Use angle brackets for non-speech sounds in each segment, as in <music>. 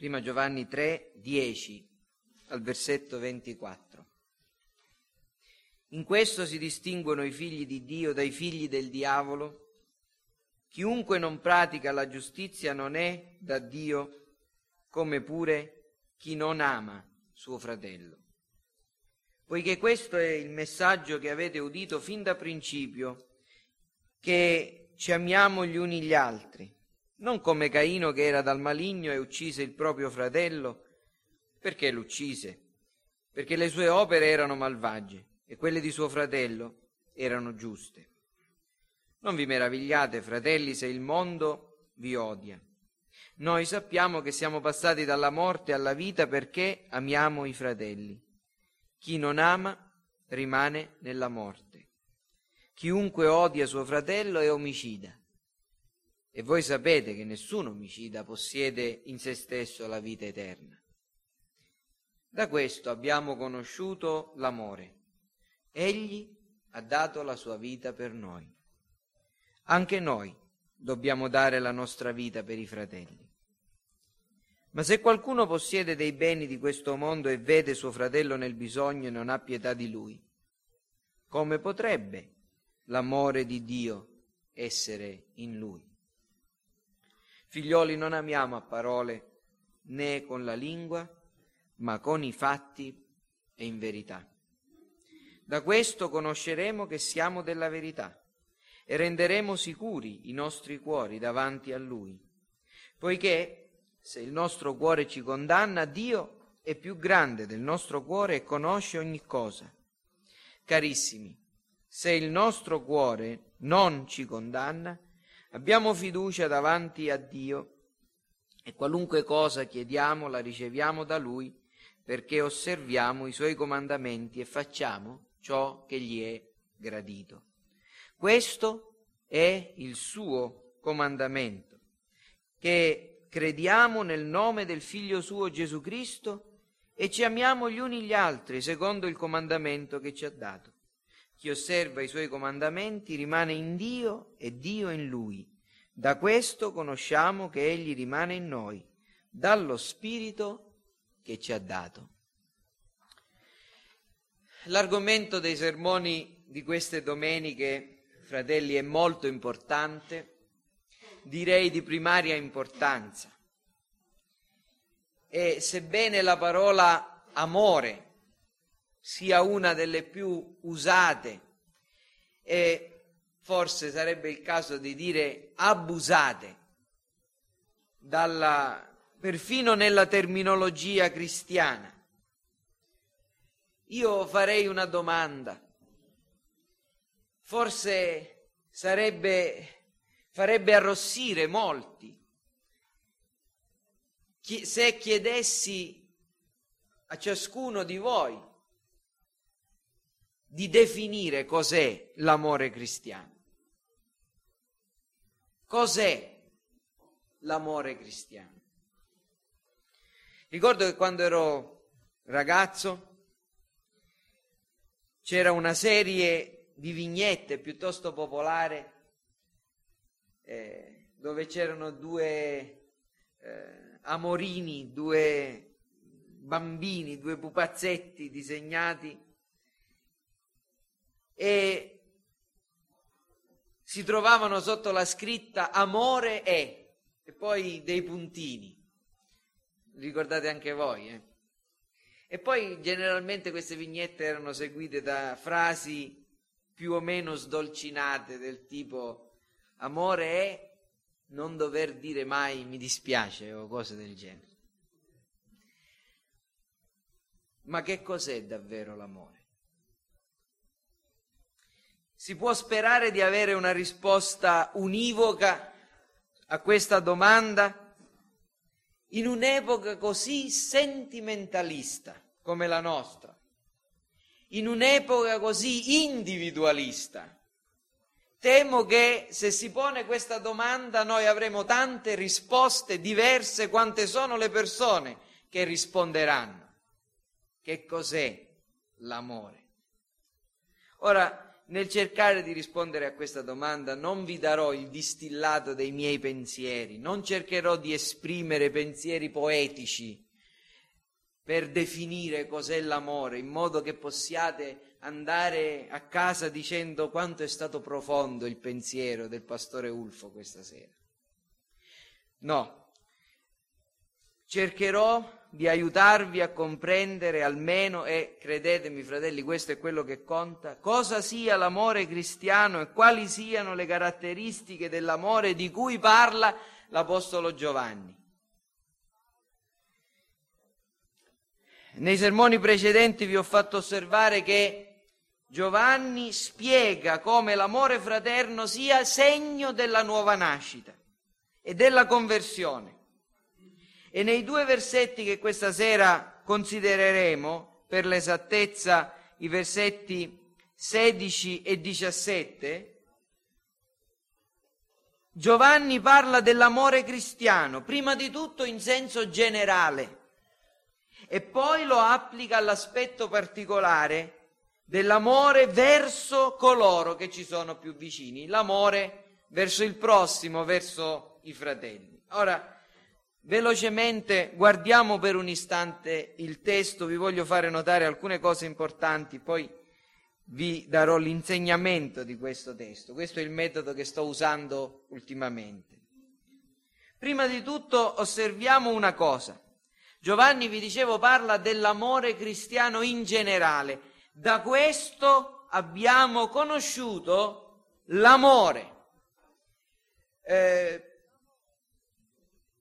Prima Giovanni 3, 10 al versetto 24. In questo si distinguono i figli di Dio dai figli del diavolo. Chiunque non pratica la giustizia non è da Dio, come pure chi non ama suo fratello. Poiché questo è il messaggio che avete udito fin da principio, che ci amiamo gli uni gli altri, non come Caino che era dal maligno e uccise il proprio fratello. Perché l'uccise? Perché le sue opere erano malvagie e quelle di suo fratello erano giuste. Non vi meravigliate, fratelli, se il mondo vi odia. Noi sappiamo che siamo passati dalla morte alla vita perché amiamo i fratelli. Chi non ama rimane nella morte. Chiunque odia suo fratello è omicida. E voi sapete che nessun omicida possiede in se stesso la vita eterna. Da questo abbiamo conosciuto l'amore Egli ha dato la sua vita per noi. Anche noi dobbiamo dare la nostra vita per i fratelli. Ma se qualcuno possiede dei beni di questo mondo e vede suo fratello nel bisogno e non ha pietà di lui, come potrebbe l'amore di Dio essere in lui? Figlioli, non amiamo a parole né con la lingua, ma con i fatti e in verità. Da questo conosceremo che siamo della verità e renderemo sicuri i nostri cuori davanti a Lui, poiché se il nostro cuore ci condanna, Dio è più grande del nostro cuore e conosce ogni cosa. Carissimi, se il nostro cuore non ci condanna, abbiamo fiducia davanti a Dio e qualunque cosa chiediamo la riceviamo da Lui perché osserviamo i Suoi comandamenti e facciamo ciò che gli è gradito. Questo è il suo comandamento, che crediamo nel nome del Figlio suo Gesù Cristo e ci amiamo gli uni gli altri secondo il comandamento che ci ha dato. Chi osserva i suoi comandamenti rimane in Dio e Dio in lui. Da questo conosciamo che Egli rimane in noi, dallo Spirito che ci ha dato. L'argomento dei sermoni di queste domeniche, fratelli, è molto importante, direi di primaria importanza. E sebbene la parola amore sia una delle più usate e forse sarebbe il caso di dire abusate dalla, perfino nella terminologia cristiana, io farei una domanda. Forse sarebbe, farebbe arrossire molti se chiedessi a ciascuno di voi di definire cos'è l'amore cristiano. Cos'è l'amore cristiano? Ricordo che quando ero ragazzo c'era una serie di vignette piuttosto popolare eh, dove c'erano due eh, amorini, due bambini, due pupazzetti disegnati e si trovavano sotto la scritta amore è e poi dei puntini. Ricordate anche voi, eh? E poi generalmente queste vignette erano seguite da frasi più o meno sdolcinate del tipo amore è non dover dire mai mi dispiace o cose del genere. Ma che cos'è davvero l'amore? Si può sperare di avere una risposta univoca a questa domanda? in un'epoca così sentimentalista come la nostra, in un'epoca così individualista. Temo che se si pone questa domanda noi avremo tante risposte diverse quante sono le persone che risponderanno. Che cos'è l'amore? Ora, nel cercare di rispondere a questa domanda non vi darò il distillato dei miei pensieri, non cercherò di esprimere pensieri poetici per definire cos'è l'amore, in modo che possiate andare a casa dicendo quanto è stato profondo il pensiero del pastore Ulfo questa sera. No, cercherò di aiutarvi a comprendere almeno, e credetemi fratelli, questo è quello che conta, cosa sia l'amore cristiano e quali siano le caratteristiche dell'amore di cui parla l'Apostolo Giovanni. Nei sermoni precedenti vi ho fatto osservare che Giovanni spiega come l'amore fraterno sia segno della nuova nascita e della conversione. E nei due versetti che questa sera considereremo, per l'esattezza i versetti 16 e 17, Giovanni parla dell'amore cristiano, prima di tutto in senso generale, e poi lo applica all'aspetto particolare dell'amore verso coloro che ci sono più vicini, l'amore verso il prossimo, verso i fratelli. Ora, Velocemente guardiamo per un istante il testo, vi voglio fare notare alcune cose importanti, poi vi darò l'insegnamento di questo testo. Questo è il metodo che sto usando ultimamente. Prima di tutto osserviamo una cosa. Giovanni, vi dicevo, parla dell'amore cristiano in generale. Da questo abbiamo conosciuto l'amore. Eh,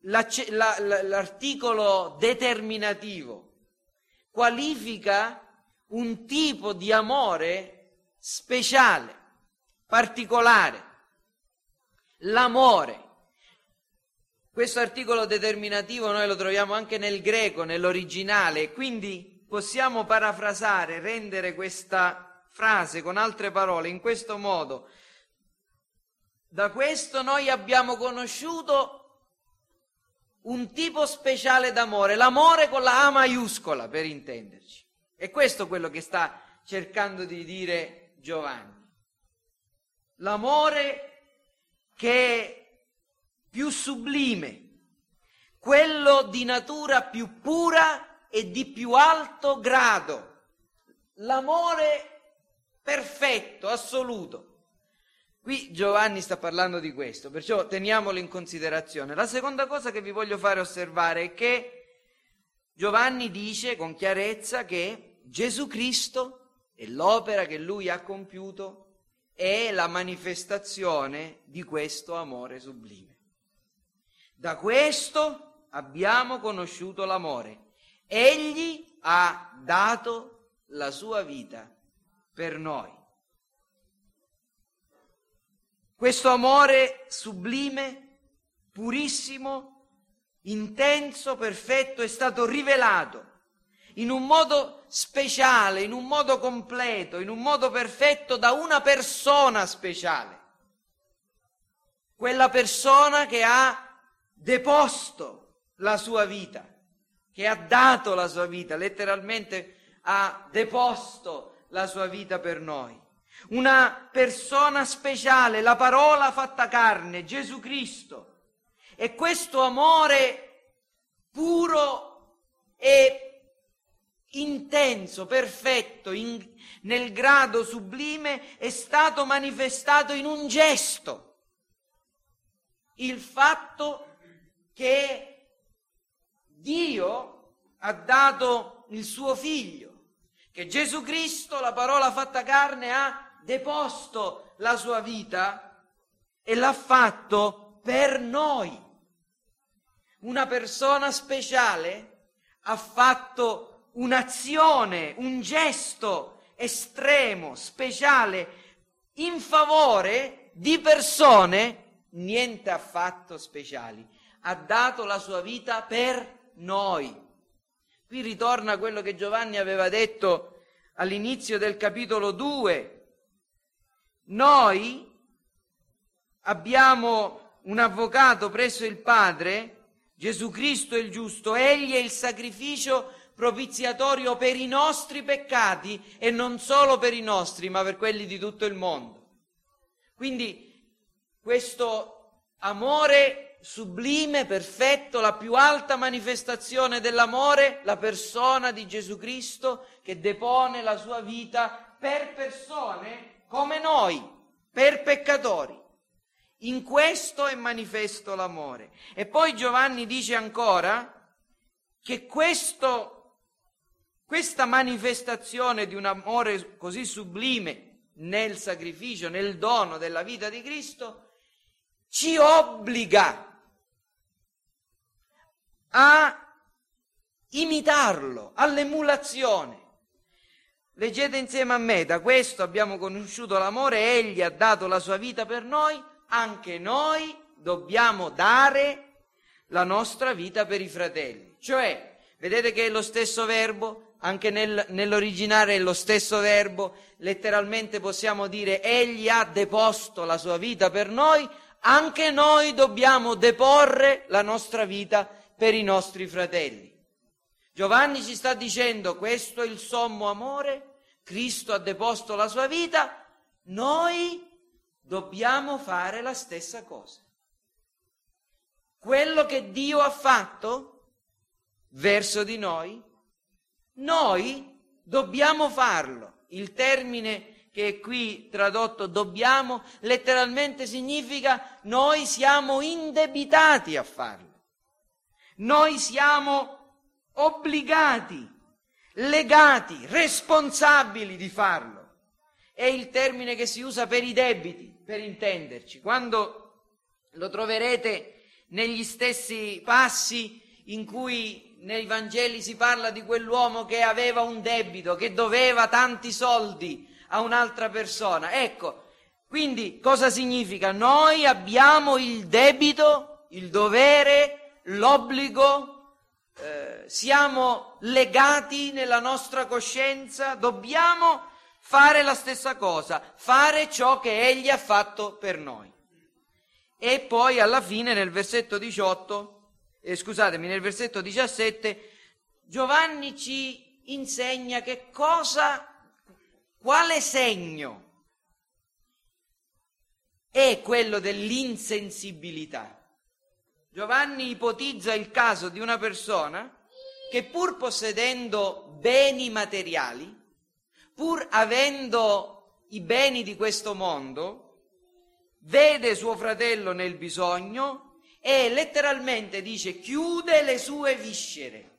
l'articolo determinativo qualifica un tipo di amore speciale, particolare, l'amore. Questo articolo determinativo noi lo troviamo anche nel greco, nell'originale, quindi possiamo parafrasare, rendere questa frase con altre parole in questo modo. Da questo noi abbiamo conosciuto un tipo speciale d'amore, l'amore con la A maiuscola per intenderci. E questo è quello che sta cercando di dire Giovanni. L'amore che è più sublime, quello di natura più pura e di più alto grado, l'amore perfetto, assoluto. Qui Giovanni sta parlando di questo, perciò teniamolo in considerazione. La seconda cosa che vi voglio fare osservare è che Giovanni dice con chiarezza che Gesù Cristo e l'opera che lui ha compiuto è la manifestazione di questo amore sublime. Da questo abbiamo conosciuto l'amore. Egli ha dato la sua vita per noi. Questo amore sublime, purissimo, intenso, perfetto è stato rivelato in un modo speciale, in un modo completo, in un modo perfetto da una persona speciale. Quella persona che ha deposto la sua vita, che ha dato la sua vita, letteralmente ha deposto la sua vita per noi una persona speciale, la parola fatta carne, Gesù Cristo. E questo amore puro e intenso, perfetto, in, nel grado sublime, è stato manifestato in un gesto. Il fatto che Dio ha dato il suo figlio, che Gesù Cristo, la parola fatta carne, ha deposto la sua vita e l'ha fatto per noi. Una persona speciale ha fatto un'azione, un gesto estremo, speciale, in favore di persone niente affatto speciali. Ha dato la sua vita per noi. Qui ritorna quello che Giovanni aveva detto all'inizio del capitolo 2, noi abbiamo un avvocato presso il Padre, Gesù Cristo il giusto, egli è il sacrificio propiziatorio per i nostri peccati e non solo per i nostri, ma per quelli di tutto il mondo. Quindi questo amore sublime, perfetto, la più alta manifestazione dell'amore, la persona di Gesù Cristo che depone la sua vita per persone come noi, per peccatori. In questo è manifesto l'amore. E poi Giovanni dice ancora che questo, questa manifestazione di un amore così sublime nel sacrificio, nel dono della vita di Cristo, ci obbliga a imitarlo, all'emulazione. Leggete insieme a me, da questo abbiamo conosciuto l'amore, egli ha dato la sua vita per noi, anche noi dobbiamo dare la nostra vita per i fratelli. Cioè, vedete che è lo stesso verbo, anche nel, nell'originale è lo stesso verbo, letteralmente possiamo dire egli ha deposto la sua vita per noi, anche noi dobbiamo deporre la nostra vita per i nostri fratelli. Giovanni ci sta dicendo questo è il sommo amore, Cristo ha deposto la sua vita, noi dobbiamo fare la stessa cosa. Quello che Dio ha fatto verso di noi, noi dobbiamo farlo. Il termine che è qui tradotto dobbiamo letteralmente significa noi siamo indebitati a farlo. Noi siamo obbligati, legati, responsabili di farlo. È il termine che si usa per i debiti, per intenderci. Quando lo troverete negli stessi passi in cui nei Vangeli si parla di quell'uomo che aveva un debito, che doveva tanti soldi a un'altra persona. Ecco, quindi cosa significa? Noi abbiamo il debito, il dovere, l'obbligo eh, siamo legati nella nostra coscienza, dobbiamo fare la stessa cosa, fare ciò che Egli ha fatto per noi. E poi alla fine nel versetto 18, eh, scusatemi, nel versetto 17, Giovanni ci insegna che cosa, quale segno è quello dell'insensibilità. Giovanni ipotizza il caso di una persona che pur possedendo beni materiali, pur avendo i beni di questo mondo, vede suo fratello nel bisogno e letteralmente dice chiude le sue viscere.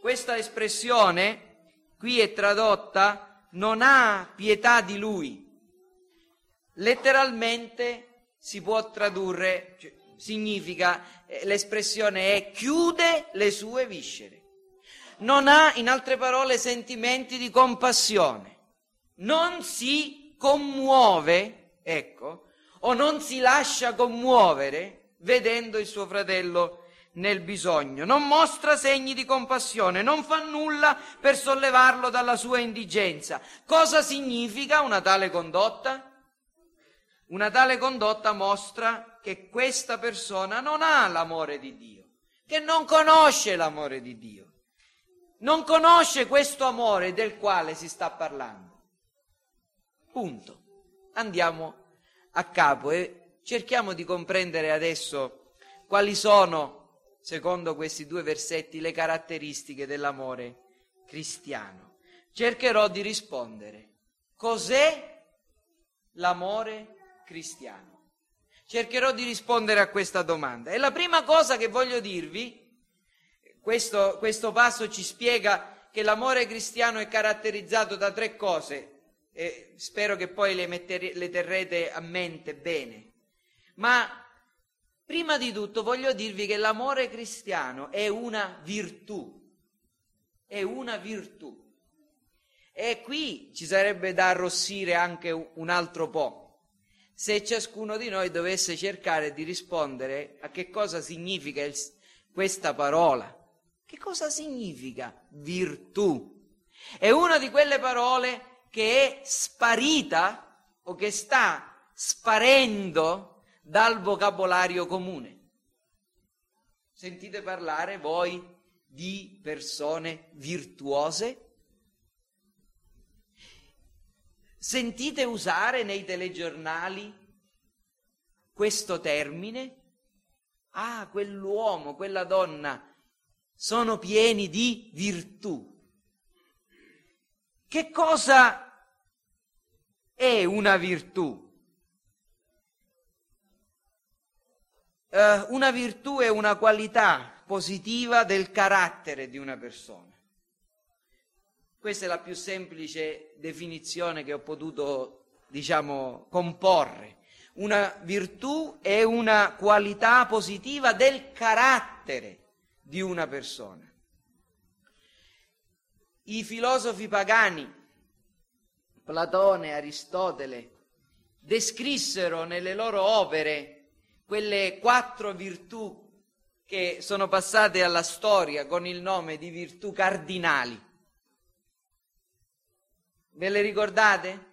Questa espressione qui è tradotta non ha pietà di lui. Letteralmente si può tradurre, cioè, significa, eh, l'espressione è chiude le sue viscere. Non ha, in altre parole, sentimenti di compassione. Non si commuove, ecco, o non si lascia commuovere vedendo il suo fratello nel bisogno, non mostra segni di compassione, non fa nulla per sollevarlo dalla sua indigenza. Cosa significa una tale condotta? Una tale condotta mostra che questa persona non ha l'amore di Dio, che non conosce l'amore di Dio, non conosce questo amore del quale si sta parlando. Punto. Andiamo a capo e cerchiamo di comprendere adesso quali sono, secondo questi due versetti, le caratteristiche dell'amore cristiano. Cercherò di rispondere. Cos'è l'amore cristiano? Cercherò di rispondere a questa domanda. E la prima cosa che voglio dirvi, questo, questo passo ci spiega che l'amore cristiano è caratterizzato da tre cose e spero che poi le, mettere, le terrete a mente bene. Ma prima di tutto voglio dirvi che l'amore cristiano è una virtù, è una virtù. E qui ci sarebbe da arrossire anche un altro po' se ciascuno di noi dovesse cercare di rispondere a che cosa significa il, questa parola. Che cosa significa virtù? È una di quelle parole che è sparita o che sta sparendo dal vocabolario comune. Sentite parlare voi di persone virtuose? Sentite usare nei telegiornali questo termine? Ah, quell'uomo, quella donna sono pieni di virtù. Che cosa è una virtù? Uh, una virtù è una qualità positiva del carattere di una persona. Questa è la più semplice definizione che ho potuto, diciamo, comporre. Una virtù è una qualità positiva del carattere di una persona. I filosofi pagani, Platone, Aristotele, descrissero nelle loro opere quelle quattro virtù che sono passate alla storia con il nome di virtù cardinali. Ve le ricordate?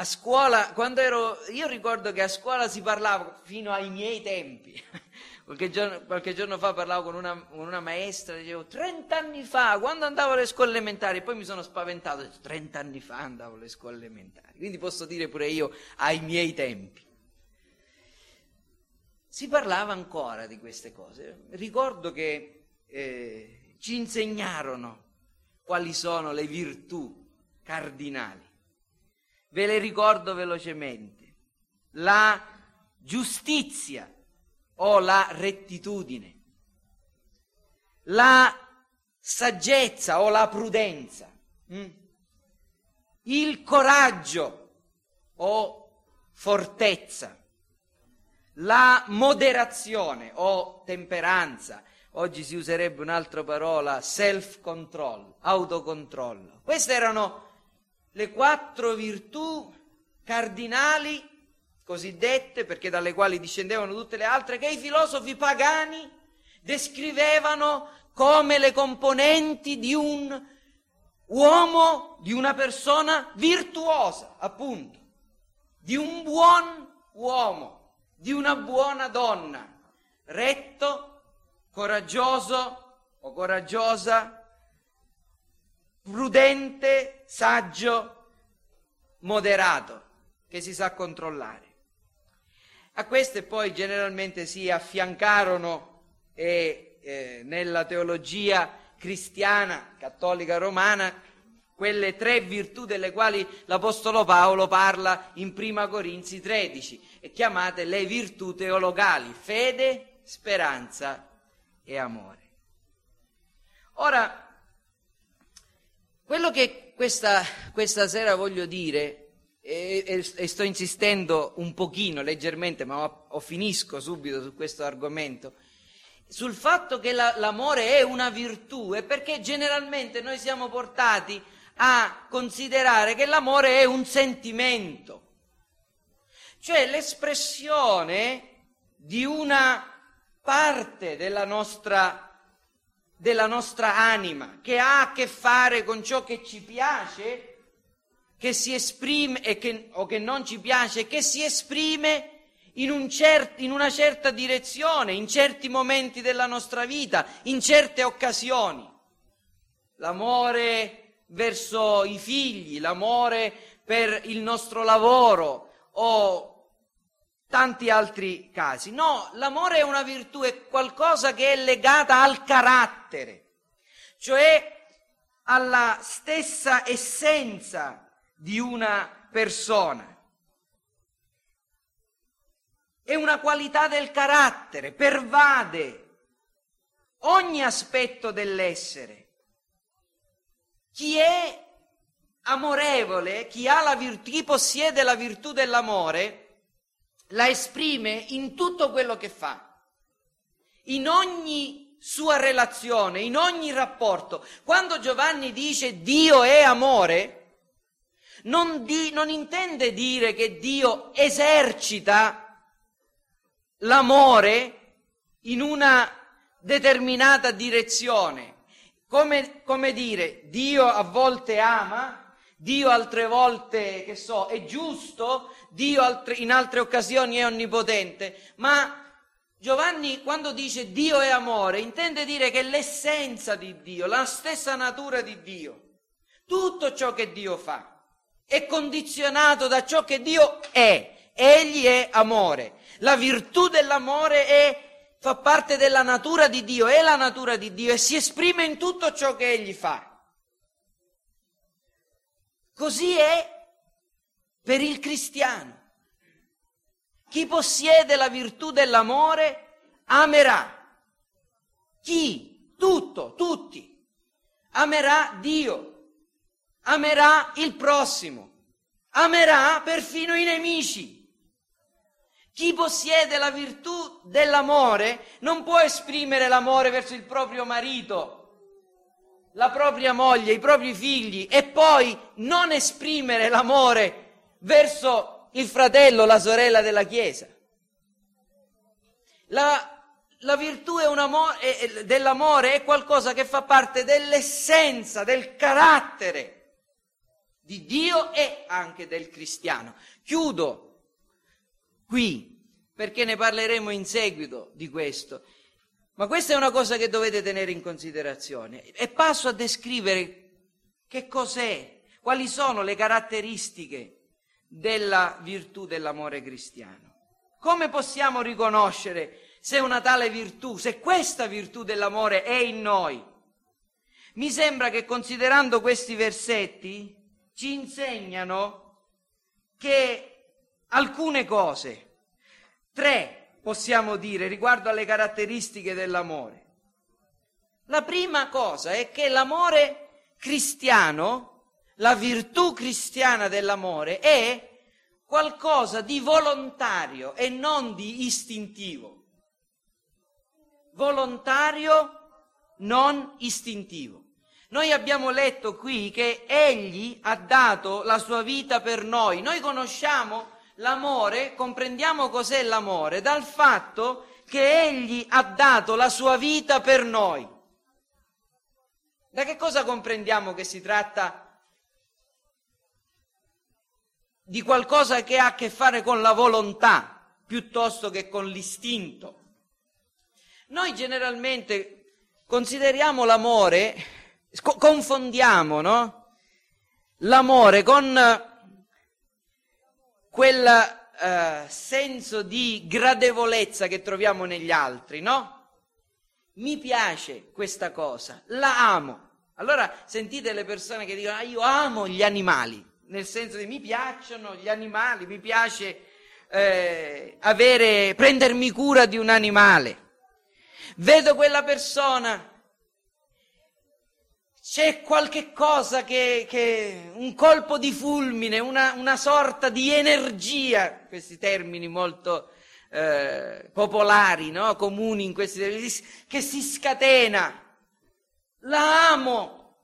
A scuola, quando ero, io ricordo che a scuola si parlava fino ai miei tempi. <laughs> Qualche giorno, qualche giorno fa parlavo con una, con una, maestra, dicevo 30 anni fa, quando andavo alle scuole elementari, poi mi sono spaventato, detto, 30 anni fa andavo alle scuole elementari, quindi posso dire pure io ai miei tempi. Si parlava ancora di queste cose. Ricordo che eh, ci insegnarono quali sono le virtù cardinali. Ve le ricordo velocemente. La giustizia o la rettitudine, la saggezza o la prudenza, hm? il coraggio o fortezza, la moderazione o temperanza, oggi si userebbe un'altra parola, self-control, autocontrollo. Queste erano le quattro virtù cardinali cosiddette, perché dalle quali discendevano tutte le altre, che i filosofi pagani descrivevano come le componenti di un uomo, di una persona virtuosa, appunto, di un buon uomo di una buona donna, retto, coraggioso o coraggiosa, prudente, saggio, moderato, che si sa controllare. A queste poi generalmente si affiancarono eh, eh, nella teologia cristiana, cattolica romana, quelle tre virtù delle quali l'Apostolo Paolo parla in Prima Corinzi 13, e chiamate le virtù teologali, fede, speranza e amore. Ora, quello che questa, questa sera voglio dire, e, e, e, sto insistendo un pochino, leggermente, ma ho, ho finisco subito su questo argomento, sul fatto che la, l'amore è una virtù, è perché generalmente noi siamo portati a considerare che l'amore è un sentimento, cioè l'espressione di una parte della nostra, della nostra anima che ha a che fare con ciò che ci piace, che si esprime che, o che non ci piace, che si esprime in, un cer- in una certa direzione, in certi momenti della nostra vita, in certe occasioni. L'amore verso i figli, l'amore per il nostro lavoro o tanti altri casi. No, l'amore è una virtù, è qualcosa che è legata al carattere, cioè alla stessa essenza di una persona. È una qualità del carattere, pervade ogni aspetto dell'essere chi è amorevole, chi, ha la virtù, chi possiede la virtù dell'amore, la esprime in tutto quello che fa, in ogni sua relazione, in ogni rapporto. Quando Giovanni dice Dio è amore, non, di, non intende dire che Dio esercita l'amore in una determinata direzione, come, come dire, Dio a volte ama, Dio altre volte, che so, è giusto, Dio altre, in altre occasioni è onnipotente, ma Giovanni quando dice Dio è amore intende dire che l'essenza di Dio, la stessa natura di Dio, tutto ciò che Dio fa è condizionato da ciò che Dio è. Egli è amore. La virtù dell'amore è, fa parte della natura di Dio, è la natura di Dio e si esprime in tutto ciò che Egli fa. Così è per il cristiano. Chi possiede la virtù dell'amore amerà. Chi? Tutto, tutti. Amerà Dio. Amerà il prossimo. Amerà perfino i nemici. Chi possiede la virtù dell'amore non può esprimere l'amore verso il proprio marito, la propria moglie, i propri figli e poi non esprimere l'amore verso il fratello, la sorella della Chiesa. La, la virtù è amore, è, dell'amore è qualcosa che fa parte dell'essenza, del carattere di Dio e anche del cristiano. Chiudo qui perché ne parleremo in seguito di questo. Ma questa è una cosa che dovete tenere in considerazione e passo a descrivere che cos'è, quali sono le caratteristiche della virtù dell'amore cristiano. Come possiamo riconoscere se una tale virtù, se questa virtù dell'amore è in noi? Mi sembra che considerando questi versetti ci insegnano che alcune cose, tre possiamo dire riguardo alle caratteristiche dell'amore. La prima cosa è che l'amore cristiano la virtù cristiana dell'amore è qualcosa di volontario e non di istintivo. Volontario, non istintivo. Noi abbiamo letto qui che Egli ha dato la sua vita per noi. Noi conosciamo l'amore, comprendiamo cos'è l'amore dal fatto che Egli ha dato la sua vita per noi. Da che cosa comprendiamo che si tratta di qualcosa che ha a che fare con la volontà piuttosto che con l'istinto. Noi generalmente consideriamo l'amore, confondiamo no? l'amore con quel eh, senso di gradevolezza che troviamo negli altri, no? Mi piace questa cosa, la amo. Allora sentite le persone che dicono, ah, io amo gli animali nel senso di mi piacciono gli animali, mi piace eh, avere, prendermi cura di un animale. Vedo quella persona, c'è qualche cosa che, che un colpo di fulmine, una, una, sorta di energia, questi termini molto eh, popolari, no? comuni in questi termini, che si scatena. La amo,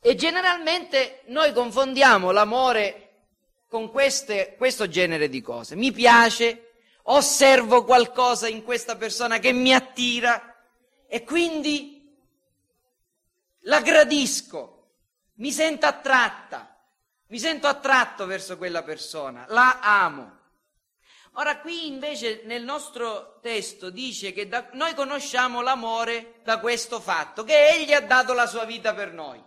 e generalmente noi confondiamo l'amore con queste, questo genere di cose. Mi piace, osservo qualcosa in questa persona che mi attira e quindi la gradisco, mi sento attratta, mi sento attratto verso quella persona, la amo. Ora qui invece nel nostro testo dice che da, noi conosciamo l'amore da questo fatto, che Egli ha dato la sua vita per noi.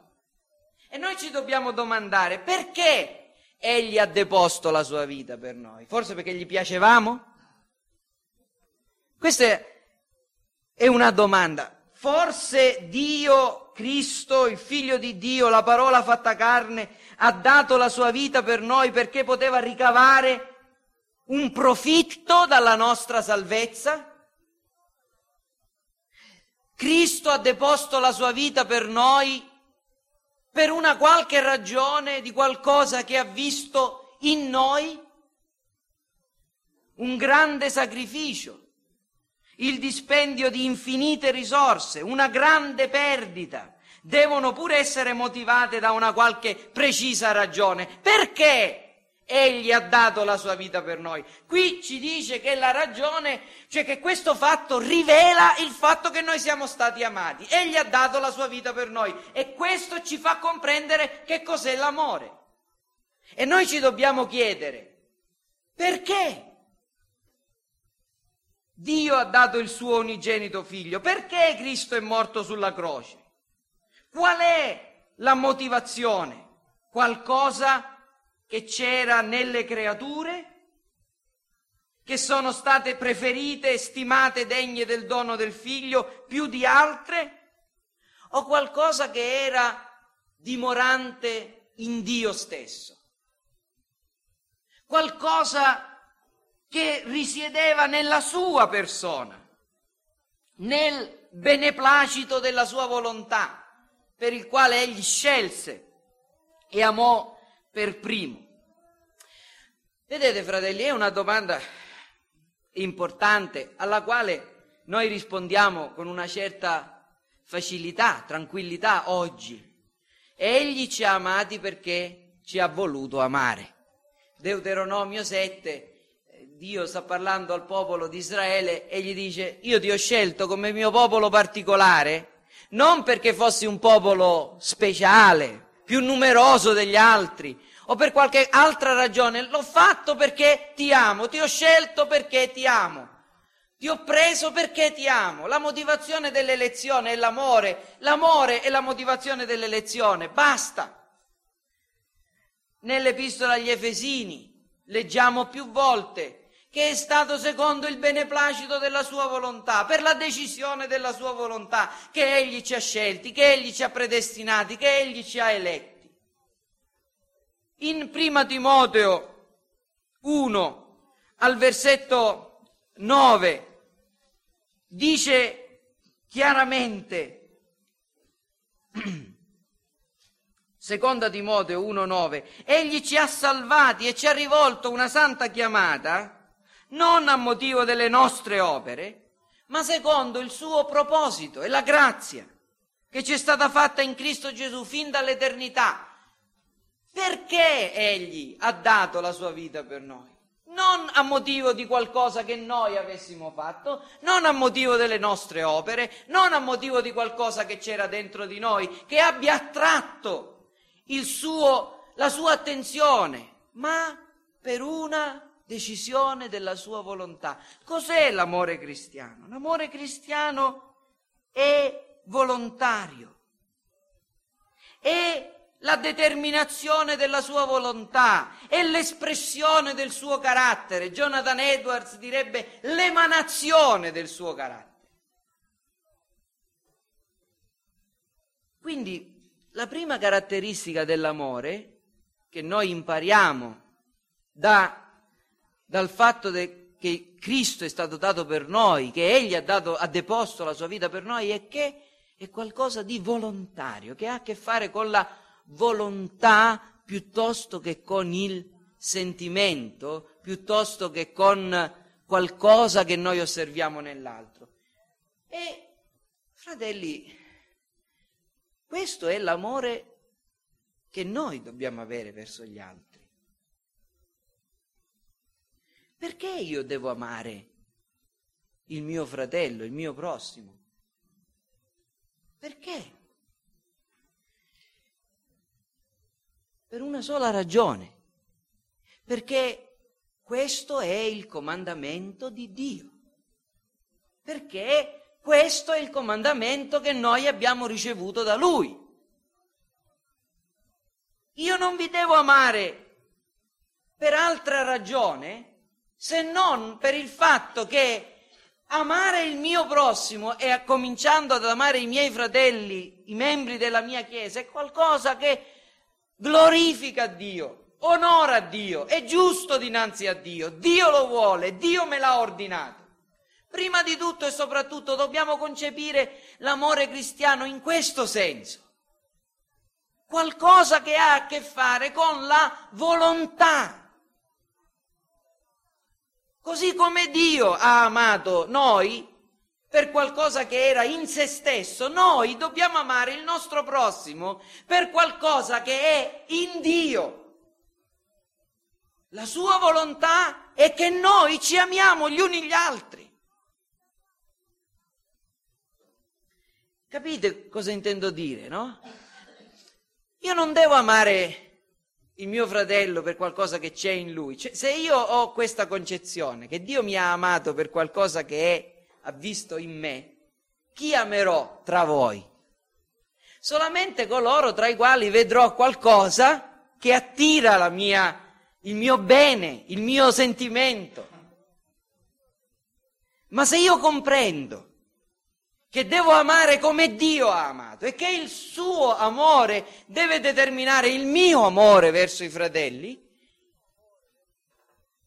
E noi ci dobbiamo domandare perché egli ha deposto la sua vita per noi? Forse perché gli piacevamo? Questa è una domanda. Forse Dio, Cristo, il figlio di Dio, la parola fatta carne, ha dato la sua vita per noi perché poteva ricavare un profitto dalla nostra salvezza? Cristo ha deposto la sua vita per noi per una qualche ragione di qualcosa che ha visto in noi un grande sacrificio, il dispendio di infinite risorse, una grande perdita, devono pure essere motivate da una qualche precisa ragione. Perché? Egli ha dato la sua vita per noi. Qui ci dice che la ragione, cioè che questo fatto rivela il fatto che noi siamo stati amati. Egli ha dato la sua vita per noi e questo ci fa comprendere che cos'è l'amore. E noi ci dobbiamo chiedere, perché? Dio ha dato il suo unigenito figlio. Perché Cristo è morto sulla croce? Qual è la motivazione? Qualcosa che c'era nelle creature? Che sono state preferite e stimate degne del dono del figlio più di altre? O qualcosa che era dimorante in Dio stesso? Qualcosa che risiedeva nella sua persona, nel beneplacito della sua volontà, per il quale egli scelse e amò per primo. Vedete, fratelli, è una domanda importante alla quale noi rispondiamo con una certa facilità, tranquillità oggi. Egli ci ha amati perché ci ha voluto amare. Deuteronomio 7 Dio sta parlando al popolo di Israele e gli dice io ti ho scelto come mio popolo particolare, non perché fossi un popolo speciale, più numeroso degli altri o per qualche altra ragione, l'ho fatto perché ti amo, ti ho scelto perché ti amo. Ti ho preso perché ti amo. La motivazione dell'elezione è l'amore. L'amore è la motivazione dell'elezione. Basta. Nell'epistola agli Efesini leggiamo più volte che è stato secondo il beneplacito della sua volontà, per la decisione della sua volontà, che egli ci ha scelti, che egli ci ha predestinati, che egli ci ha eletti. In prima Timoteo 1 al versetto 9 dice chiaramente <clears throat> Seconda Timoteo 1:9 Egli ci ha salvati e ci ha rivolto una santa chiamata non a motivo delle nostre opere, ma secondo il suo proposito e la grazia che ci è stata fatta in Cristo Gesù fin dall'eternità. Perché Egli ha dato la sua vita per noi? Non a motivo di qualcosa che noi avessimo fatto, non a motivo delle nostre opere, non a motivo di qualcosa che c'era dentro di noi, che abbia attratto suo, la sua attenzione, ma per una decisione della sua volontà. Cos'è l'amore cristiano? L'amore cristiano è volontario, è la determinazione della sua volontà, è l'espressione del suo carattere. Jonathan Edwards direbbe l'emanazione del suo carattere. Quindi la prima caratteristica dell'amore che noi impariamo da dal fatto de, che Cristo è stato dato per noi, che Egli ha, dato, ha deposto la sua vita per noi, è che è qualcosa di volontario, che ha a che fare con la volontà piuttosto che con il sentimento, piuttosto che con qualcosa che noi osserviamo nell'altro. E, fratelli, questo è l'amore che noi dobbiamo avere verso gli altri. Perché io devo amare il mio fratello, il mio prossimo? Perché? Per una sola ragione. Perché questo è il comandamento di Dio. Perché questo è il comandamento che noi abbiamo ricevuto da Lui. Io non vi devo amare per altra ragione se non per il fatto che amare il mio prossimo e cominciando ad amare i miei fratelli, i membri della mia Chiesa, è qualcosa che glorifica Dio, onora Dio, è giusto dinanzi a Dio, Dio lo vuole, Dio me l'ha ordinato. Prima di tutto e soprattutto dobbiamo concepire l'amore cristiano in questo senso. Qualcosa che ha a che fare con la volontà Così come Dio ha amato noi per qualcosa che era in se stesso, noi dobbiamo amare il nostro prossimo per qualcosa che è in Dio. La sua volontà è che noi ci amiamo gli uni gli altri. Capite cosa intendo dire, no? Io non devo amare il mio fratello per qualcosa che c'è in lui, cioè, se io ho questa concezione che Dio mi ha amato per qualcosa che è, ha visto in me, chi amerò tra voi? Solamente coloro tra i quali vedrò qualcosa che attira mia, il mio bene, il mio sentimento. Ma se io comprendo che devo amare come Dio ha amato e che il suo amore deve determinare il mio amore verso i fratelli,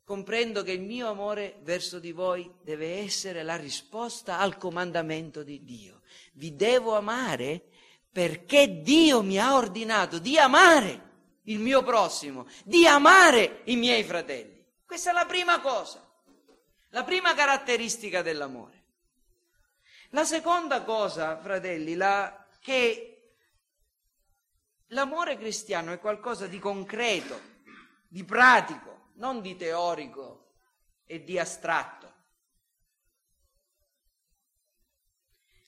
comprendo che il mio amore verso di voi deve essere la risposta al comandamento di Dio. Vi devo amare perché Dio mi ha ordinato di amare il mio prossimo, di amare i miei fratelli. Questa è la prima cosa, la prima caratteristica dell'amore. La seconda cosa, fratelli, la, che l'amore cristiano è qualcosa di concreto, di pratico, non di teorico e di astratto.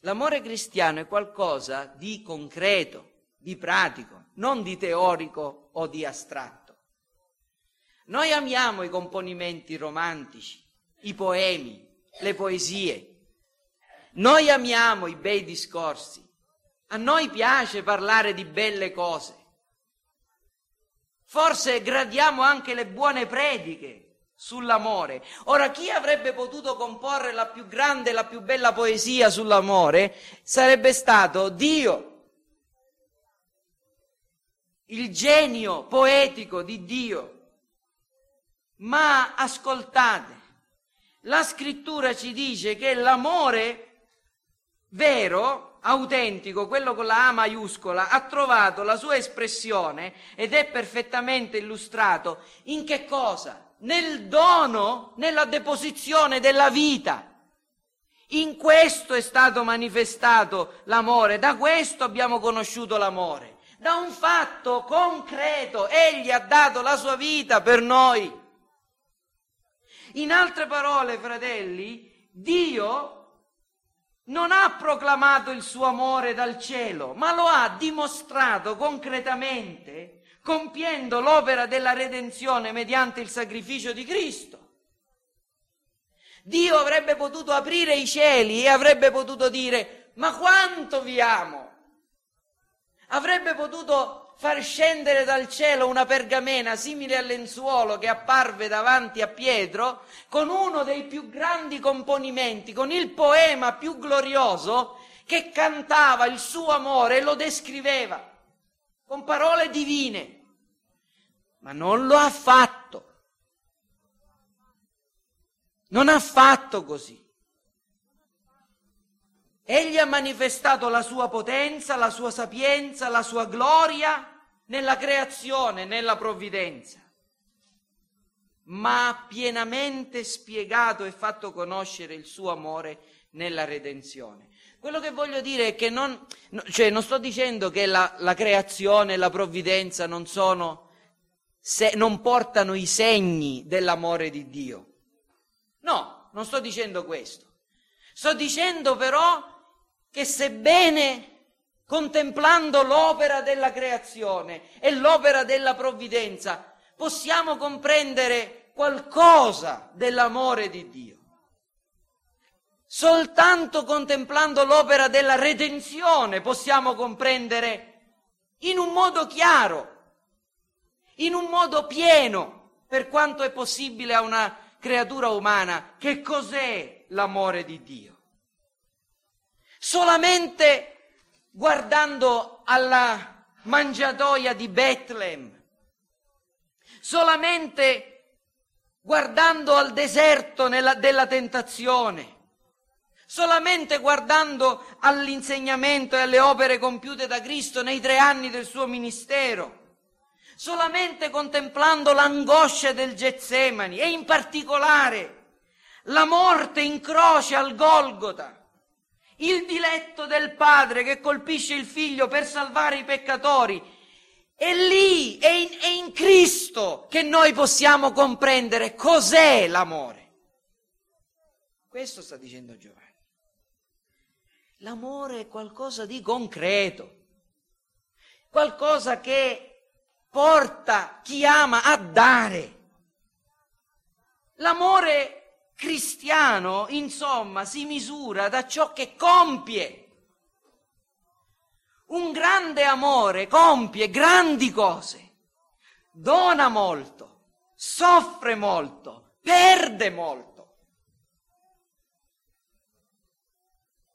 L'amore cristiano è qualcosa di concreto, di pratico, non di teorico o di astratto. Noi amiamo i componimenti romantici, i poemi, le poesie, noi amiamo i bei discorsi, a noi piace parlare di belle cose. Forse gradiamo anche le buone prediche sull'amore. Ora, chi avrebbe potuto comporre la più grande e la più bella poesia sull'amore sarebbe stato Dio. Il genio poetico di Dio. Ma ascoltate, la scrittura ci dice che l'amore vero, autentico, quello con la A maiuscola, ha trovato la sua espressione ed è perfettamente illustrato in che cosa? Nel dono, nella deposizione della vita. In questo è stato manifestato l'amore, da questo abbiamo conosciuto l'amore, da un fatto concreto, egli ha dato la sua vita per noi. In altre parole, fratelli, Dio non ha proclamato il suo amore dal cielo, ma lo ha dimostrato concretamente compiendo l'opera della redenzione mediante il sacrificio di Cristo. Dio avrebbe potuto aprire i cieli e avrebbe potuto dire, ma quanto vi amo! Avrebbe potuto far scendere dal cielo una pergamena simile al lenzuolo che apparve davanti a Pietro, con uno dei più grandi componimenti, con il poema più glorioso che cantava il suo amore e lo descriveva con parole divine. Ma non lo ha fatto. Non ha fatto così. Egli ha manifestato la sua potenza, la sua sapienza, la sua gloria nella creazione, nella provvidenza, ma ha pienamente spiegato e fatto conoscere il suo amore nella redenzione. Quello che voglio dire è che non, cioè non sto dicendo che la, la creazione e la provvidenza non sono, se, non portano i segni dell'amore di Dio. No, non sto dicendo questo. Sto dicendo però che sebbene contemplando l'opera della creazione e l'opera della provvidenza, possiamo comprendere qualcosa dell'amore di Dio. Soltanto contemplando l'opera della redenzione possiamo comprendere in un modo chiaro, in un modo pieno, per quanto è possibile a una creatura umana, che cos'è l'amore di Dio solamente guardando alla mangiatoia di Betlem, solamente guardando al deserto nella, della tentazione, solamente guardando all'insegnamento e alle opere compiute da Cristo nei tre anni del suo ministero, solamente contemplando l'angoscia del Getsemani e in particolare la morte in croce al Golgota, il diletto del padre che colpisce il figlio per salvare i peccatori. È lì, è in, è in Cristo che noi possiamo comprendere cos'è l'amore. Questo sta dicendo Giovanni. L'amore è qualcosa di concreto, qualcosa che porta chi ama a dare. L'amore cristiano, insomma, si misura da ciò che compie. Un grande amore compie grandi cose, dona molto, soffre molto, perde molto.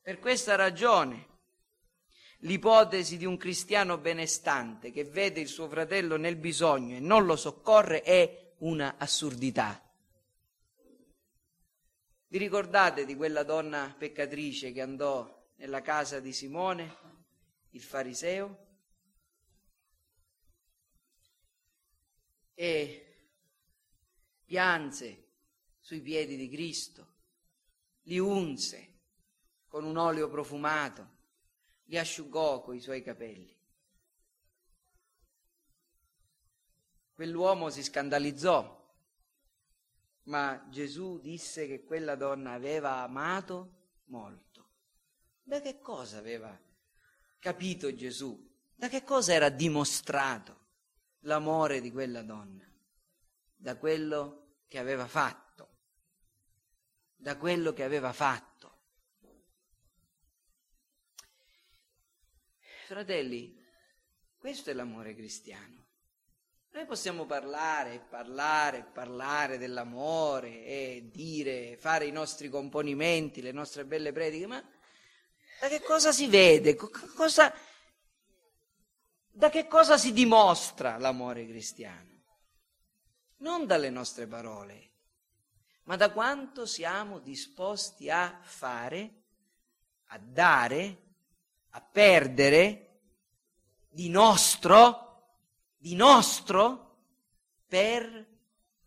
Per questa ragione l'ipotesi di un cristiano benestante che vede il suo fratello nel bisogno e non lo soccorre è una assurdità. Vi ricordate di quella donna peccatrice che andò nella casa di Simone, il fariseo? E pianse sui piedi di Cristo, li unse con un olio profumato, li asciugò coi suoi capelli. Quell'uomo si scandalizzò ma Gesù disse che quella donna aveva amato molto. Da che cosa aveva capito Gesù? Da che cosa era dimostrato l'amore di quella donna? Da quello che aveva fatto. Da quello che aveva fatto. Fratelli, questo è l'amore cristiano. Noi possiamo parlare, parlare, parlare dell'amore e dire, fare i nostri componimenti, le nostre belle prediche, ma da che cosa si vede? Cosa, da che cosa si dimostra l'amore cristiano? Non dalle nostre parole, ma da quanto siamo disposti a fare, a dare, a perdere di nostro di nostro per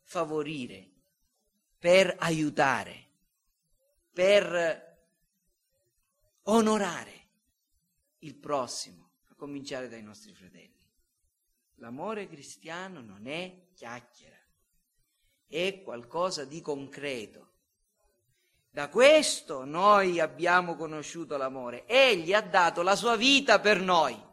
favorire, per aiutare, per onorare il prossimo, a cominciare dai nostri fratelli. L'amore cristiano non è chiacchiera, è qualcosa di concreto. Da questo noi abbiamo conosciuto l'amore. Egli ha dato la sua vita per noi.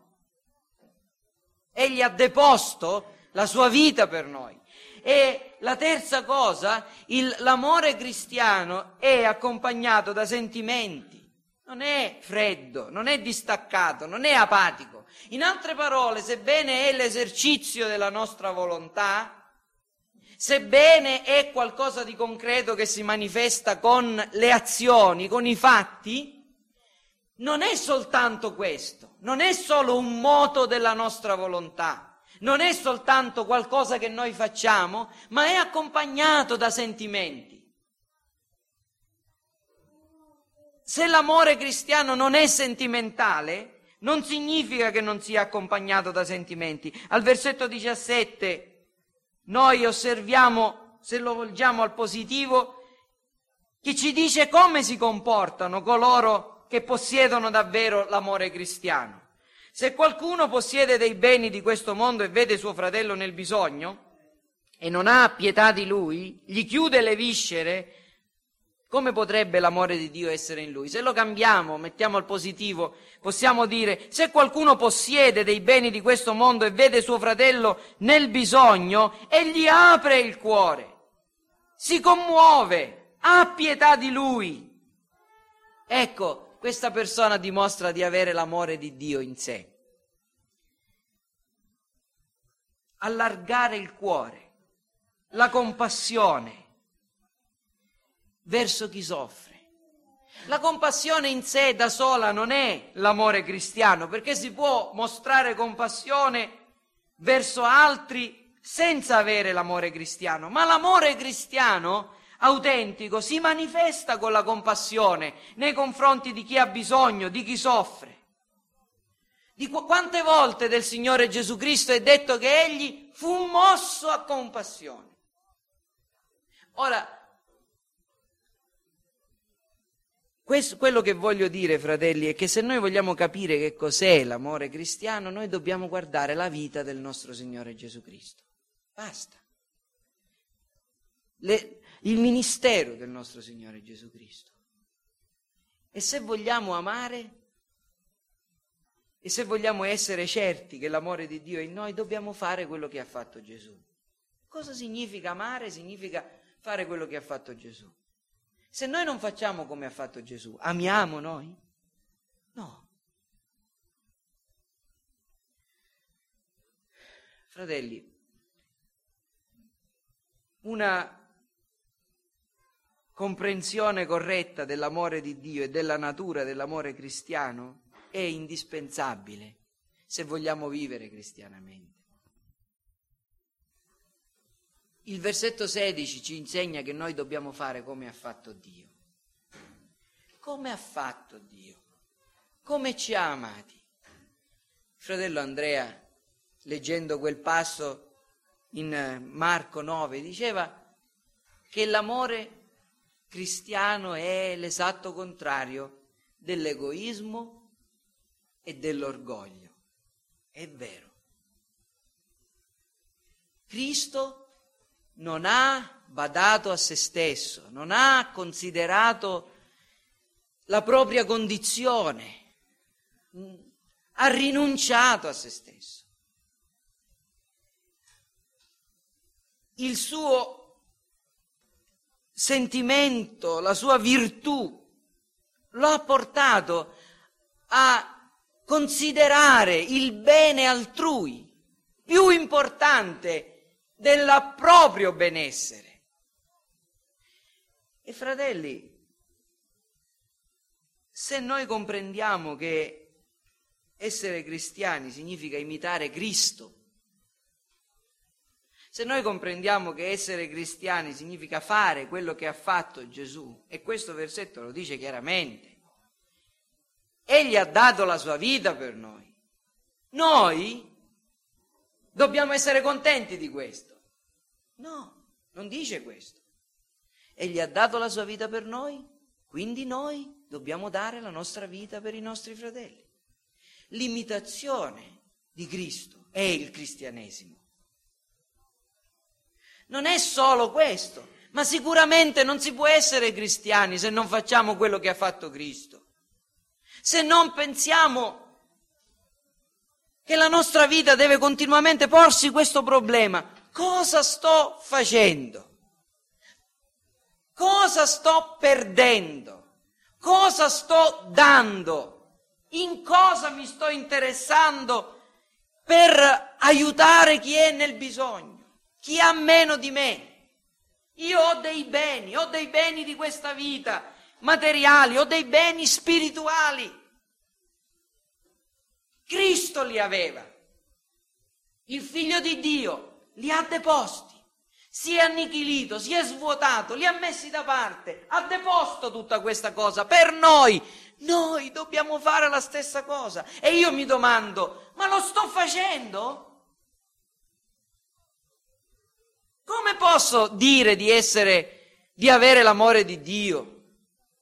Egli ha deposto la sua vita per noi. E la terza cosa, il, l'amore cristiano è accompagnato da sentimenti, non è freddo, non è distaccato, non è apatico. In altre parole, sebbene è l'esercizio della nostra volontà, sebbene è qualcosa di concreto che si manifesta con le azioni, con i fatti, non è soltanto questo, non è solo un moto della nostra volontà, non è soltanto qualcosa che noi facciamo, ma è accompagnato da sentimenti. Se l'amore cristiano non è sentimentale, non significa che non sia accompagnato da sentimenti. Al versetto 17 noi osserviamo, se lo volgiamo al positivo, che ci dice come si comportano coloro che possiedono davvero l'amore cristiano. Se qualcuno possiede dei beni di questo mondo e vede suo fratello nel bisogno e non ha pietà di lui, gli chiude le viscere, come potrebbe l'amore di Dio essere in lui? Se lo cambiamo, mettiamo al positivo, possiamo dire, se qualcuno possiede dei beni di questo mondo e vede suo fratello nel bisogno, e gli apre il cuore, si commuove, ha pietà di lui. Ecco, questa persona dimostra di avere l'amore di Dio in sé. Allargare il cuore, la compassione verso chi soffre. La compassione in sé da sola non è l'amore cristiano, perché si può mostrare compassione verso altri senza avere l'amore cristiano, ma l'amore cristiano autentico si manifesta con la compassione nei confronti di chi ha bisogno, di chi soffre. Di qu- quante volte del Signore Gesù Cristo è detto che egli fu mosso a compassione. Ora, questo, quello che voglio dire, fratelli, è che se noi vogliamo capire che cos'è l'amore cristiano, noi dobbiamo guardare la vita del nostro Signore Gesù Cristo. Basta. Le, il ministero del nostro Signore Gesù Cristo. E se vogliamo amare, E se vogliamo essere certi che l'amore di Dio è in noi, dobbiamo fare quello che ha fatto Gesù. Cosa significa amare? Significa fare quello che ha fatto Gesù. Se noi non facciamo come ha fatto Gesù, amiamo noi? No. Fratelli, una comprensione corretta dell'amore di Dio e della natura dell'amore cristiano è indispensabile se vogliamo vivere cristianamente. Il versetto 16 ci insegna che noi dobbiamo fare come ha fatto Dio. Come ha fatto Dio? Come ci ha amati? fratello Andrea, leggendo quel passo in Marco 9, diceva che l'amore cristiano è l'esatto contrario dell'egoismo e dell'orgoglio. È vero. Cristo non ha badato a se stesso, non ha considerato la propria condizione, ha rinunciato a se stesso. Il suo sentimento, la sua virtù, lo ha portato a considerare il bene altrui più importante del proprio benessere. E fratelli, se noi comprendiamo che essere cristiani significa imitare Cristo, se noi comprendiamo che essere cristiani significa fare quello che ha fatto Gesù, e questo versetto lo dice chiaramente, Egli ha dato la sua vita per noi. Noi dobbiamo essere contenti di questo. No, non dice questo. Egli ha dato la sua vita per noi, quindi noi dobbiamo dare la nostra vita per i nostri fratelli. L'imitazione di Cristo è il cristianesimo. Non è solo questo, ma sicuramente non si può essere cristiani se non facciamo quello che ha fatto Cristo. Se non pensiamo che la nostra vita deve continuamente porsi questo problema. Cosa sto facendo? Cosa sto perdendo? Cosa sto dando? In cosa mi sto interessando per aiutare chi è nel bisogno? Chi ha meno di me. Io ho dei beni, ho dei beni di questa vita materiali, ho dei beni spirituali. Cristo li aveva. Il figlio di Dio li ha deposti. Si è annichilito, si è svuotato, li ha messi da parte, ha deposto tutta questa cosa per noi. Noi dobbiamo fare la stessa cosa. E io mi domando, ma lo sto facendo? Come posso dire di essere, di avere l'amore di Dio?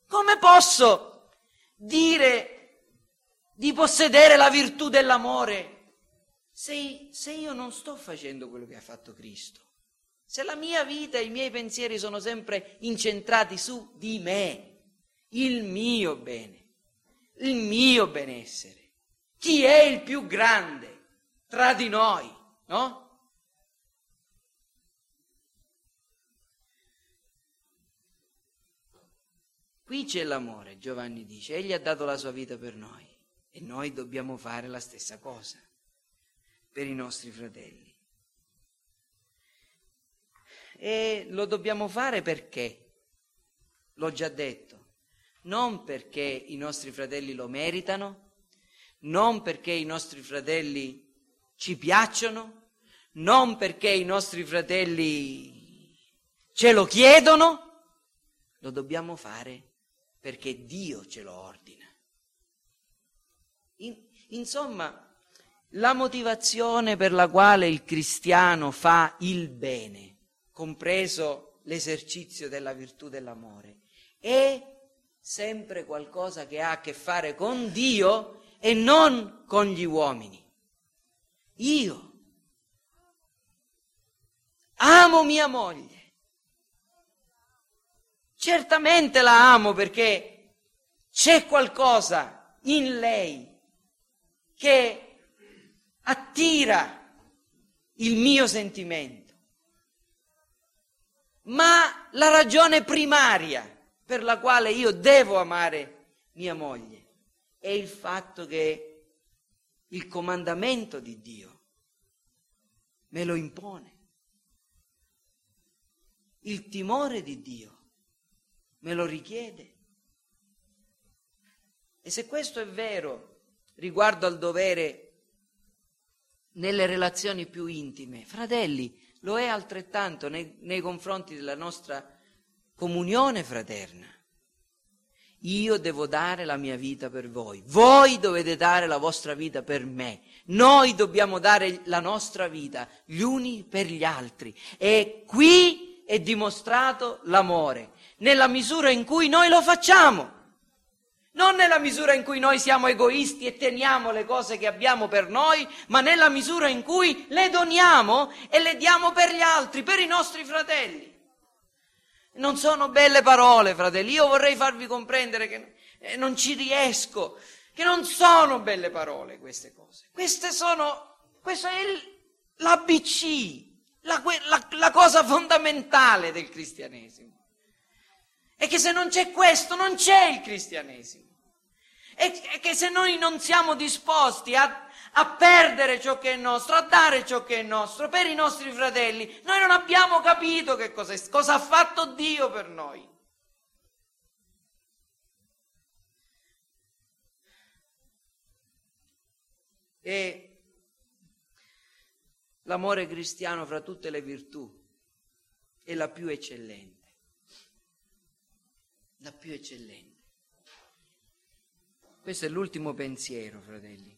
Come posso dire di possedere la virtù dell'amore se, se io non sto facendo quello che ha fatto Cristo? Se la mia vita e i miei pensieri sono sempre incentrati su di me, il mio bene, il mio benessere. Chi è il più grande tra di noi, no? Qui c'è l'amore, Giovanni dice, egli ha dato la sua vita per noi e noi dobbiamo fare la stessa cosa per i nostri fratelli. E lo dobbiamo fare perché? L'ho già detto, non perché i nostri fratelli lo meritano, non perché i nostri fratelli ci piacciono, non perché i nostri fratelli ce lo chiedono, lo dobbiamo fare perché Dio ce lo ordina. In, insomma, la motivazione per la quale il cristiano fa il bene, compreso l'esercizio della virtù dell'amore, è sempre qualcosa che ha a che fare con Dio e non con gli uomini. Io amo mia moglie Certamente la amo perché c'è qualcosa in lei che attira il mio sentimento, ma la ragione primaria per la quale io devo amare mia moglie è il fatto che il comandamento di Dio me lo impone. Il timore di Dio me lo richiede. E se questo è vero riguardo al dovere nelle relazioni più intime, fratelli, lo è altrettanto nei, nei confronti della nostra comunione fraterna. Io devo dare la mia vita per voi, voi dovete dare la vostra vita per me, noi dobbiamo dare la nostra vita gli uni per gli altri e qui è dimostrato l'amore, nella misura in cui noi lo facciamo, non nella misura in cui noi siamo egoisti e teniamo le cose che abbiamo per noi, ma nella misura in cui le doniamo e le diamo per gli altri, per i nostri fratelli. Non sono belle parole, fratelli, io vorrei farvi comprendere che eh, non ci riesco, che non sono belle parole queste cose. Queste sono, questo è l'ABC, la, la, la cosa fondamentale del cristianesimo. E che se non c'è questo, non c'è il cristianesimo. E che se noi non siamo disposti a, a perdere ciò che è nostro, a dare ciò che è nostro per i nostri fratelli, noi non abbiamo capito che cosa, cosa ha fatto Dio per noi. E l'amore cristiano fra tutte le virtù è la più eccellente la più eccellente. Questo è l'ultimo pensiero, fratelli.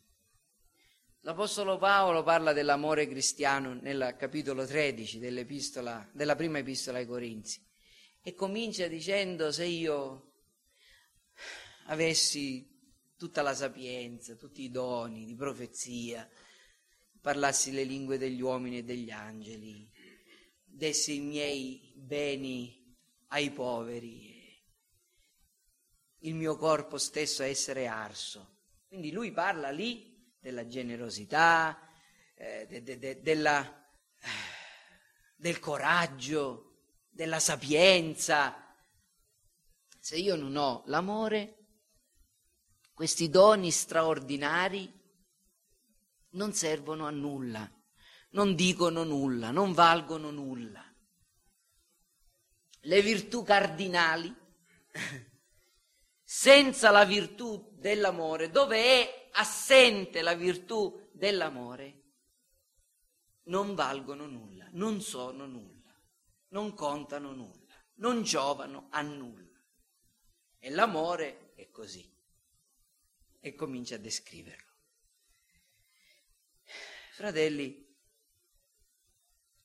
L'Apostolo Paolo parla dell'amore cristiano nel capitolo 13 della prima epistola ai Corinzi e comincia dicendo se io avessi tutta la sapienza, tutti i doni di profezia, parlassi le lingue degli uomini e degli angeli, dessi i miei beni ai poveri il mio corpo stesso a essere arso. Quindi lui parla lì della generosità, eh, de, de, de, della, eh, del coraggio, della sapienza. Se io non ho l'amore, questi doni straordinari non servono a nulla, non dicono nulla, non valgono nulla. Le virtù cardinali <laughs> senza la virtù dell'amore, dove è assente la virtù dell'amore, non valgono nulla, non sono nulla, non contano nulla, non giovano a nulla. E l'amore è così. E comincia a descriverlo. Fratelli,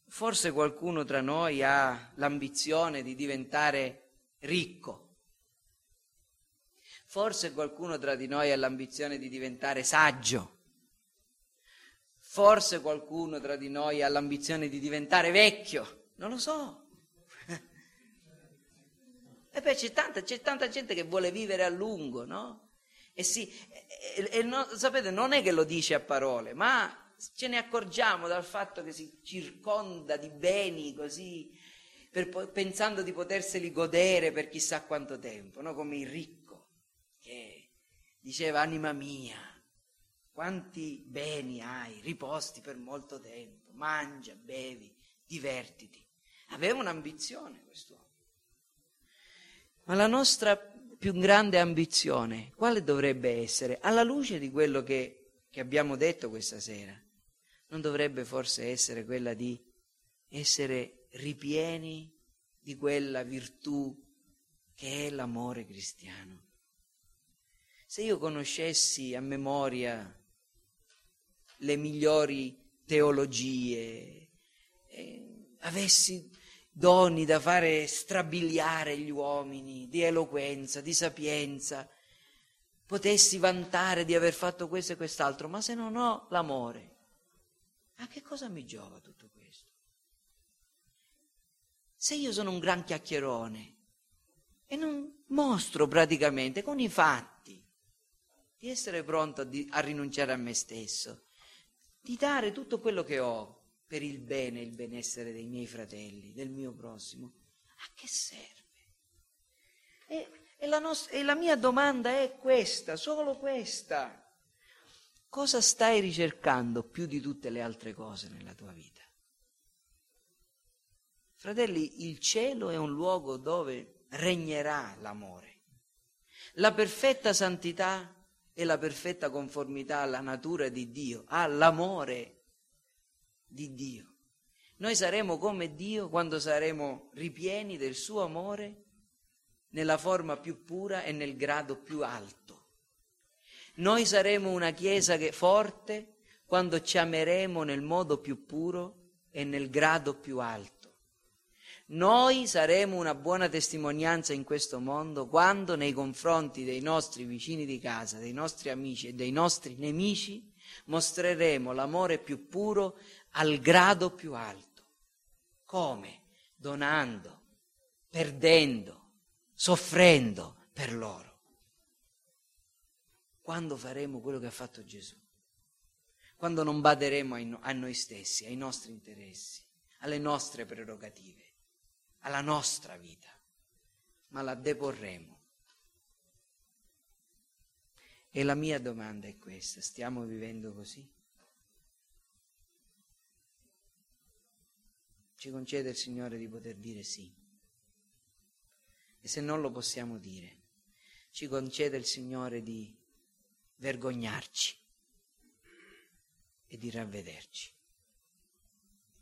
forse qualcuno tra noi ha l'ambizione di diventare ricco Forse qualcuno tra di noi ha l'ambizione di diventare saggio. Forse qualcuno tra di noi ha l'ambizione di diventare vecchio. Non lo so. E poi c'è tanta, c'è tanta gente che vuole vivere a lungo, no? E sì, e, e no, sapete, non è che lo dice a parole, ma ce ne accorgiamo dal fatto che si circonda di beni così, per, pensando di poterseli godere per chissà quanto tempo, no? come il ricco che diceva anima mia, quanti beni hai, riposti per molto tempo, mangia, bevi, divertiti. Aveva un'ambizione quest'uomo. Ma la nostra più grande ambizione, quale dovrebbe essere? Alla luce di quello che, che abbiamo detto questa sera, non dovrebbe forse essere quella di essere ripieni di quella virtù che è l'amore cristiano. Se io conoscessi a memoria le migliori teologie, eh, avessi doni da fare strabiliare gli uomini di eloquenza, di sapienza, potessi vantare di aver fatto questo e quest'altro, ma se non ho l'amore, a che cosa mi giova tutto questo? Se io sono un gran chiacchierone e non mostro praticamente con i fatti di essere pronto a, di, a rinunciare a me stesso, di dare tutto quello che ho per il bene e il benessere dei miei fratelli, del mio prossimo. A che serve? E, e, la, nostra, e la mia domanda è questa, solo questa. Cosa stai ricercando più di tutte le altre cose nella tua vita? Fratelli, il cielo è un luogo dove regnerà l'amore. La perfetta santità e la perfetta conformità alla natura di Dio, all'amore di Dio. Noi saremo come Dio quando saremo ripieni del suo amore nella forma più pura e nel grado più alto. Noi saremo una Chiesa che forte quando ci ameremo nel modo più puro e nel grado più alto. Noi saremo una buona testimonianza in questo mondo quando nei confronti dei nostri vicini di casa, dei nostri amici e dei nostri nemici mostreremo l'amore più puro al grado più alto. Come? Donando, perdendo, soffrendo per loro. Quando faremo quello che ha fatto Gesù? Quando non baderemo a noi stessi, ai nostri interessi, alle nostre prerogative alla nostra vita, ma la deporremo. E la mia domanda è questa, stiamo vivendo così? Ci concede il Signore di poter dire sì. E se non lo possiamo dire, ci concede il Signore di vergognarci e di ravvederci.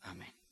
Amen.